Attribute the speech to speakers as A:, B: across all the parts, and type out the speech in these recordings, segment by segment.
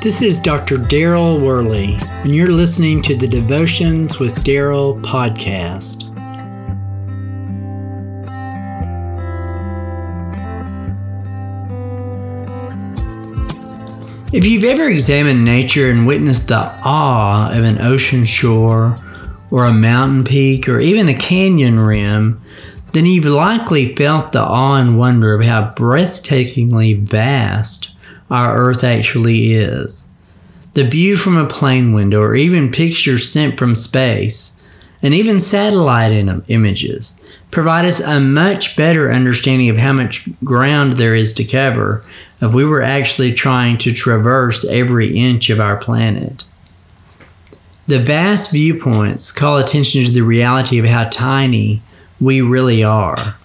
A: This is Dr. Daryl Worley, and you're listening to the Devotions with Daryl podcast. If you've ever examined nature and witnessed the awe of an ocean shore, or a mountain peak, or even a canyon rim, then you've likely felt the awe and wonder of how breathtakingly vast our Earth actually is. The view from a plane window, or even pictures sent from space, and even satellite in- um, images, provide us a much better understanding of how much ground there is to cover if we were actually trying to traverse every inch of our planet. The vast viewpoints call attention to the reality of how tiny we really are.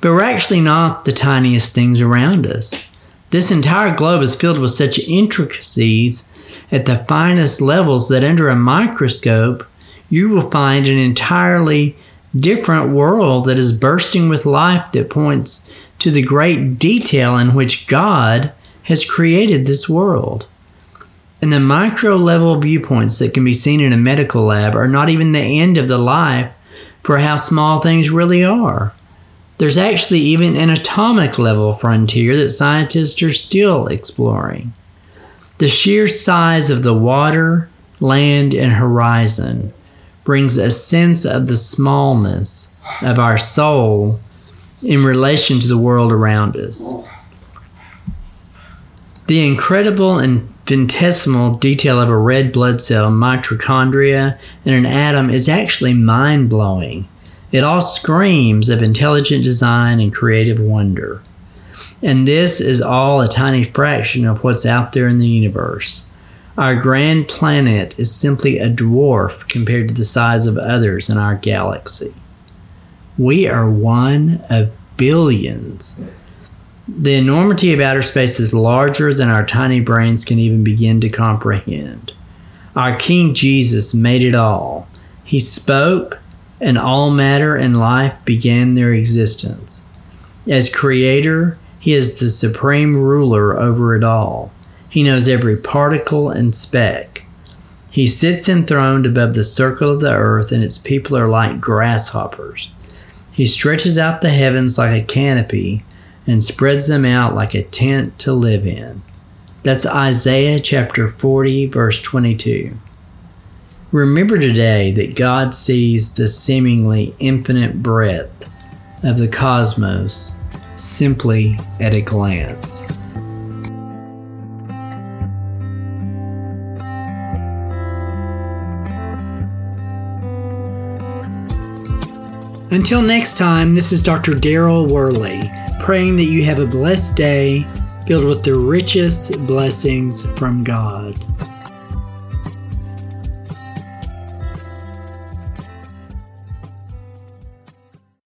A: But we're actually not the tiniest things around us. This entire globe is filled with such intricacies at the finest levels that under a microscope, you will find an entirely different world that is bursting with life that points to the great detail in which God has created this world. And the micro level viewpoints that can be seen in a medical lab are not even the end of the life for how small things really are. There's actually even an atomic level frontier that scientists are still exploring. The sheer size of the water, land, and horizon brings a sense of the smallness of our soul in relation to the world around us. The incredible infinitesimal detail of a red blood cell, mitochondria, and an atom is actually mind blowing. It all screams of intelligent design and creative wonder. And this is all a tiny fraction of what's out there in the universe. Our grand planet is simply a dwarf compared to the size of others in our galaxy. We are one of billions. The enormity of outer space is larger than our tiny brains can even begin to comprehend. Our King Jesus made it all. He spoke, and all matter and life began their existence. As creator, he is the supreme ruler over it all. He knows every particle and speck. He sits enthroned above the circle of the earth, and its people are like grasshoppers. He stretches out the heavens like a canopy and spreads them out like a tent to live in. That's Isaiah chapter 40, verse 22. Remember today that God sees the seemingly infinite breadth of the cosmos simply at a glance. Until next time, this is Dr. Daryl Worley, praying that you have a blessed day filled with the richest blessings from God.